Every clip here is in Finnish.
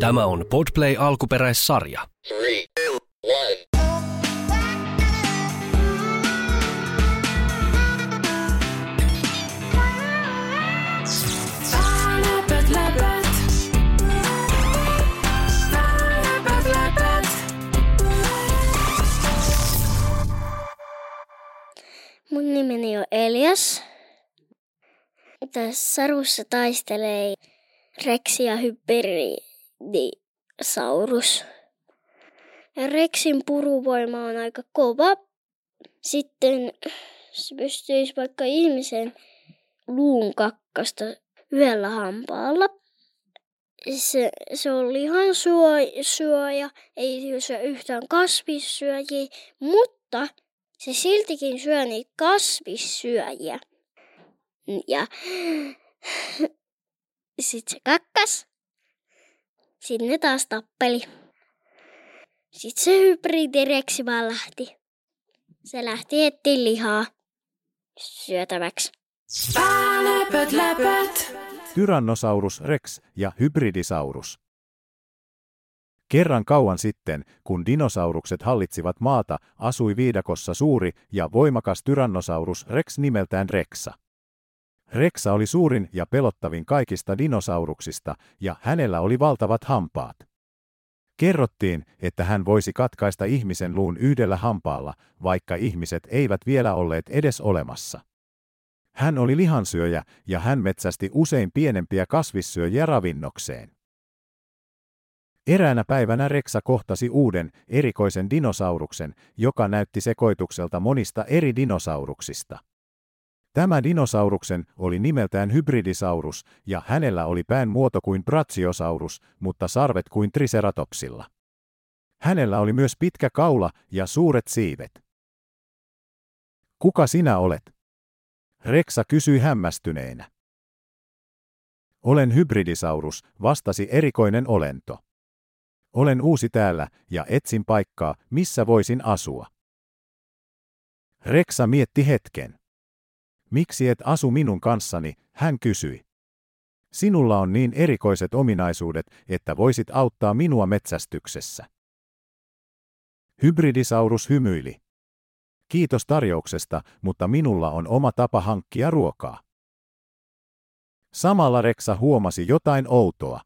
Tämä on Podplay alkuperäissarja. Three, two. Mun nimeni on Elias. Tässä sarussa taistelee Rex ja Hyperidisaurus. Ja Rexin puruvoima on aika kova. Sitten se pystyisi vaikka ihmisen luun kakkasta yhdellä hampaalla. Se, se on lihan syöjä, ei syö yhtään kasvissyöjiä, mutta se siltikin syö niitä kasvissyöjiä. Ja sitten se kakkas. Sitten ne taas tappeli. Sitten se hybridireksi vaan lähti. Se lähti etsiä lihaa syötäväksi. Läpät, läpät. Tyrannosaurus rex ja hybridisaurus. Kerran kauan sitten, kun dinosaurukset hallitsivat maata, asui viidakossa suuri ja voimakas Tyrannosaurus rex nimeltään Rexa. Rexa oli suurin ja pelottavin kaikista dinosauruksista, ja hänellä oli valtavat hampaat. Kerrottiin, että hän voisi katkaista ihmisen luun yhdellä hampaalla, vaikka ihmiset eivät vielä olleet edes olemassa. Hän oli lihansyöjä ja hän metsästi usein pienempiä kasvissyöjiä ravinnokseen. Eräänä päivänä Reksa kohtasi uuden, erikoisen dinosauruksen, joka näytti sekoitukselta monista eri dinosauruksista. Tämä dinosauruksen oli nimeltään hybridisaurus ja hänellä oli pään muoto kuin Brachiosaurus, mutta sarvet kuin Triceratopsilla. Hänellä oli myös pitkä kaula ja suuret siivet. Kuka sinä olet? Reksa kysyi hämmästyneenä. Olen hybridisaurus, vastasi erikoinen olento. Olen uusi täällä ja etsin paikkaa, missä voisin asua. Reksa mietti hetken. Miksi et asu minun kanssani, hän kysyi. Sinulla on niin erikoiset ominaisuudet, että voisit auttaa minua metsästyksessä. Hybridisaurus hymyili. Kiitos tarjouksesta, mutta minulla on oma tapa hankkia ruokaa. Samalla Reksa huomasi jotain outoa.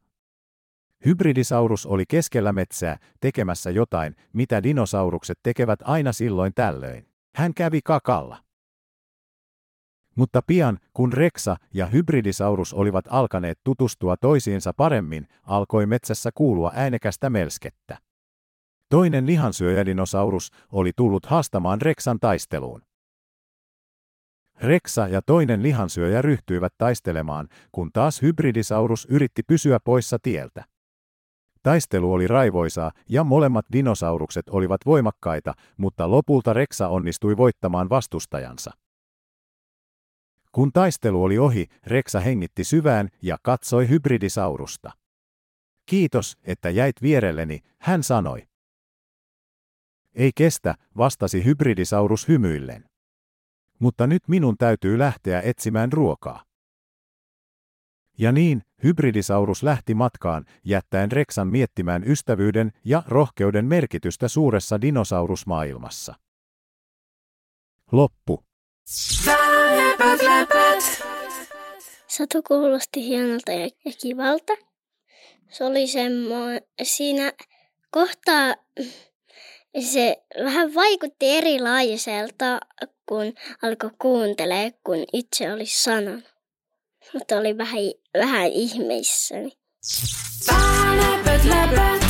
Hybridisaurus oli keskellä metsää tekemässä jotain, mitä dinosaurukset tekevät aina silloin tällöin. Hän kävi kakalla. Mutta pian, kun Reksa ja hybridisaurus olivat alkaneet tutustua toisiinsa paremmin, alkoi metsässä kuulua äänekästä melskettä. Toinen lihansyöjädinosaurus oli tullut haastamaan Reksan taisteluun. Reksa ja toinen lihansyöjä ryhtyivät taistelemaan, kun taas hybridisaurus yritti pysyä poissa tieltä. Taistelu oli raivoisaa ja molemmat dinosaurukset olivat voimakkaita, mutta lopulta Reksa onnistui voittamaan vastustajansa. Kun taistelu oli ohi, Reksa hengitti syvään ja katsoi hybridisaurusta. Kiitos, että jäit vierelleni, hän sanoi. Ei kestä, vastasi hybridisaurus hymyillen. Mutta nyt minun täytyy lähteä etsimään ruokaa. Ja niin, hybridisaurus lähti matkaan, jättäen Reksan miettimään ystävyyden ja rohkeuden merkitystä suuressa dinosaurusmaailmassa. Loppu. Satu kuulosti hienolta ja, ja kivalta. Se oli semmoinen, siinä kohtaa se vähän vaikutti erilaiselta, kun alkoi kuuntelee, kun itse olisi sanonut. Mutta oli vähän, vähän ihmeissäni. Läpät, läpät.